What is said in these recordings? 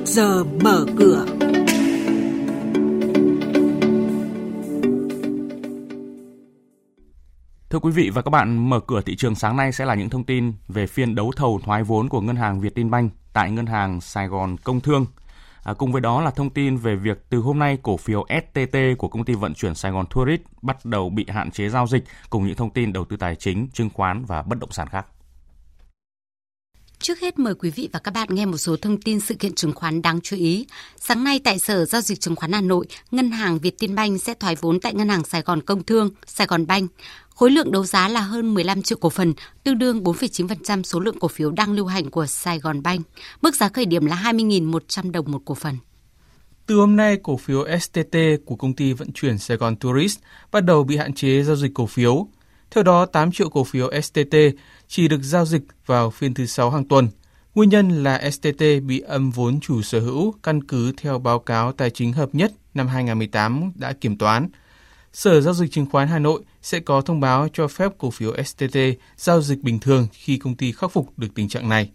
trước giờ mở cửa. Thưa quý vị và các bạn, mở cửa thị trường sáng nay sẽ là những thông tin về phiên đấu thầu thoái vốn của Ngân hàng Vietinbank tại Ngân hàng Sài Gòn Công Thương. À, cùng với đó là thông tin về việc từ hôm nay cổ phiếu STT của công ty vận chuyển Sài Gòn Tourist bắt đầu bị hạn chế giao dịch cùng những thông tin đầu tư tài chính, chứng khoán và bất động sản khác. Trước hết mời quý vị và các bạn nghe một số thông tin sự kiện chứng khoán đáng chú ý. Sáng nay tại Sở Giao dịch Chứng khoán Hà Nội, Ngân hàng Việt Tiên Banh sẽ thoái vốn tại Ngân hàng Sài Gòn Công Thương, Sài Gòn Banh. Khối lượng đấu giá là hơn 15 triệu cổ phần, tương đương 4,9% số lượng cổ phiếu đang lưu hành của Sài Gòn Banh. Mức giá khởi điểm là 20.100 đồng một cổ phần. Từ hôm nay, cổ phiếu STT của công ty vận chuyển Sài Gòn Tourist bắt đầu bị hạn chế giao dịch cổ phiếu. Theo đó, 8 triệu cổ phiếu STT chỉ được giao dịch vào phiên thứ sáu hàng tuần. Nguyên nhân là STT bị âm vốn chủ sở hữu căn cứ theo báo cáo tài chính hợp nhất năm 2018 đã kiểm toán. Sở Giao dịch Chứng khoán Hà Nội sẽ có thông báo cho phép cổ phiếu STT giao dịch bình thường khi công ty khắc phục được tình trạng này.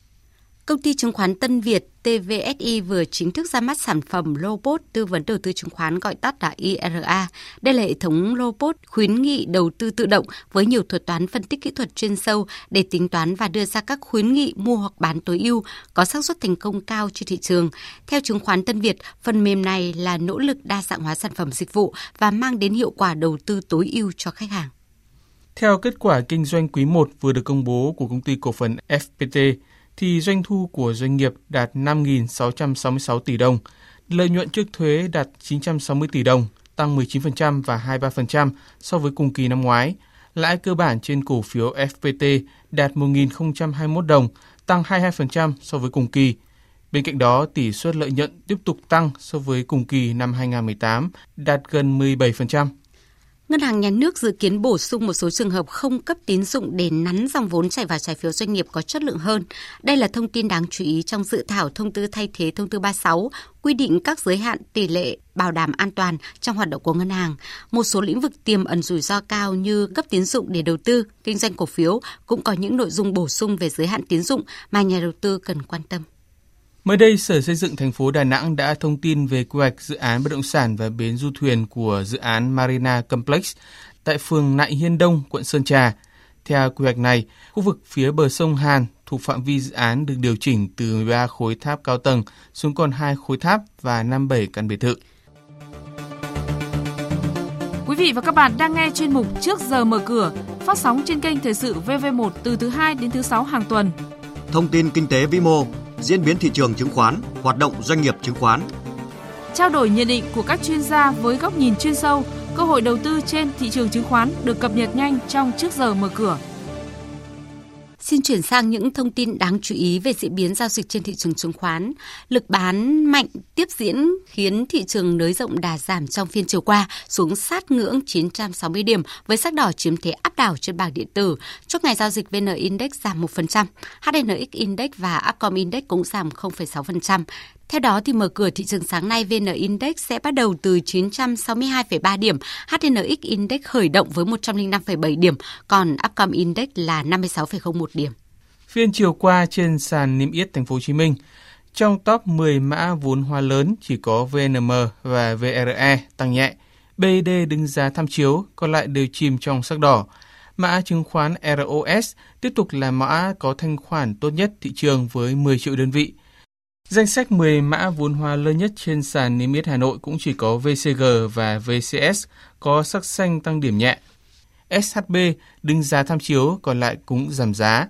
Công ty chứng khoán Tân Việt TVSI vừa chính thức ra mắt sản phẩm robot tư vấn đầu tư chứng khoán gọi tắt là IRA. Đây là hệ thống robot khuyến nghị đầu tư tự động với nhiều thuật toán phân tích kỹ thuật chuyên sâu để tính toán và đưa ra các khuyến nghị mua hoặc bán tối ưu, có xác suất thành công cao trên thị trường. Theo chứng khoán Tân Việt, phần mềm này là nỗ lực đa dạng hóa sản phẩm dịch vụ và mang đến hiệu quả đầu tư tối ưu cho khách hàng. Theo kết quả kinh doanh quý 1 vừa được công bố của công ty cổ phần FPT, thì doanh thu của doanh nghiệp đạt 5.666 tỷ đồng, lợi nhuận trước thuế đạt 960 tỷ đồng, tăng 19% và 23% so với cùng kỳ năm ngoái. Lãi cơ bản trên cổ phiếu FPT đạt 1.021 đồng, tăng 22% so với cùng kỳ. Bên cạnh đó, tỷ suất lợi nhuận tiếp tục tăng so với cùng kỳ năm 2018, đạt gần 17%. Ngân hàng Nhà nước dự kiến bổ sung một số trường hợp không cấp tín dụng để nắn dòng vốn chảy vào trái phiếu doanh nghiệp có chất lượng hơn. Đây là thông tin đáng chú ý trong dự thảo thông tư thay thế thông tư 36 quy định các giới hạn tỷ lệ bảo đảm an toàn trong hoạt động của ngân hàng. Một số lĩnh vực tiềm ẩn rủi ro cao như cấp tín dụng để đầu tư, kinh doanh cổ phiếu cũng có những nội dung bổ sung về giới hạn tín dụng mà nhà đầu tư cần quan tâm. Mới đây, Sở Xây dựng thành phố Đà Nẵng đã thông tin về quy hoạch dự án bất động sản và bến du thuyền của dự án Marina Complex tại phường Nại Hiên Đông, quận Sơn Trà. Theo quy hoạch này, khu vực phía bờ sông Hàn thuộc phạm vi dự án được điều chỉnh từ 13 khối tháp cao tầng xuống còn 2 khối tháp và 57 căn biệt thự. Quý vị và các bạn đang nghe chuyên mục Trước giờ mở cửa, phát sóng trên kênh Thời sự VV1 từ thứ 2 đến thứ 6 hàng tuần. Thông tin kinh tế vĩ mô, diễn biến thị trường chứng khoán, hoạt động doanh nghiệp chứng khoán. Trao đổi nhận định của các chuyên gia với góc nhìn chuyên sâu, cơ hội đầu tư trên thị trường chứng khoán được cập nhật nhanh trong trước giờ mở cửa. Xin chuyển sang những thông tin đáng chú ý về diễn biến giao dịch trên thị trường chứng khoán. Lực bán mạnh tiếp diễn khiến thị trường nới rộng đà giảm trong phiên chiều qua xuống sát ngưỡng 960 điểm với sắc đỏ chiếm thế áp đảo trên bảng điện tử. Chốt ngày giao dịch VN Index giảm 1%, HNX Index và Upcom Index cũng giảm 0,6%. Theo đó thì mở cửa thị trường sáng nay VN Index sẽ bắt đầu từ 962,3 điểm, HNX Index khởi động với 105,7 điểm, còn Upcom Index là 56,01 điểm. Phiên chiều qua trên sàn niêm yết thành phố Hồ Chí Minh, trong top 10 mã vốn hóa lớn chỉ có VNM và VRE tăng nhẹ. BID đứng giá tham chiếu, còn lại đều chìm trong sắc đỏ. Mã chứng khoán ROS tiếp tục là mã có thanh khoản tốt nhất thị trường với 10 triệu đơn vị – Danh sách 10 mã vốn hóa lớn nhất trên sàn niêm yết Hà Nội cũng chỉ có VCG và VCS có sắc xanh tăng điểm nhẹ. SHB đứng giá tham chiếu còn lại cũng giảm giá.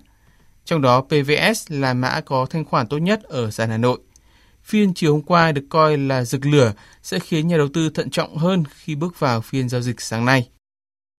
Trong đó PVS là mã có thanh khoản tốt nhất ở sàn Hà Nội. Phiên chiều hôm qua được coi là rực lửa sẽ khiến nhà đầu tư thận trọng hơn khi bước vào phiên giao dịch sáng nay.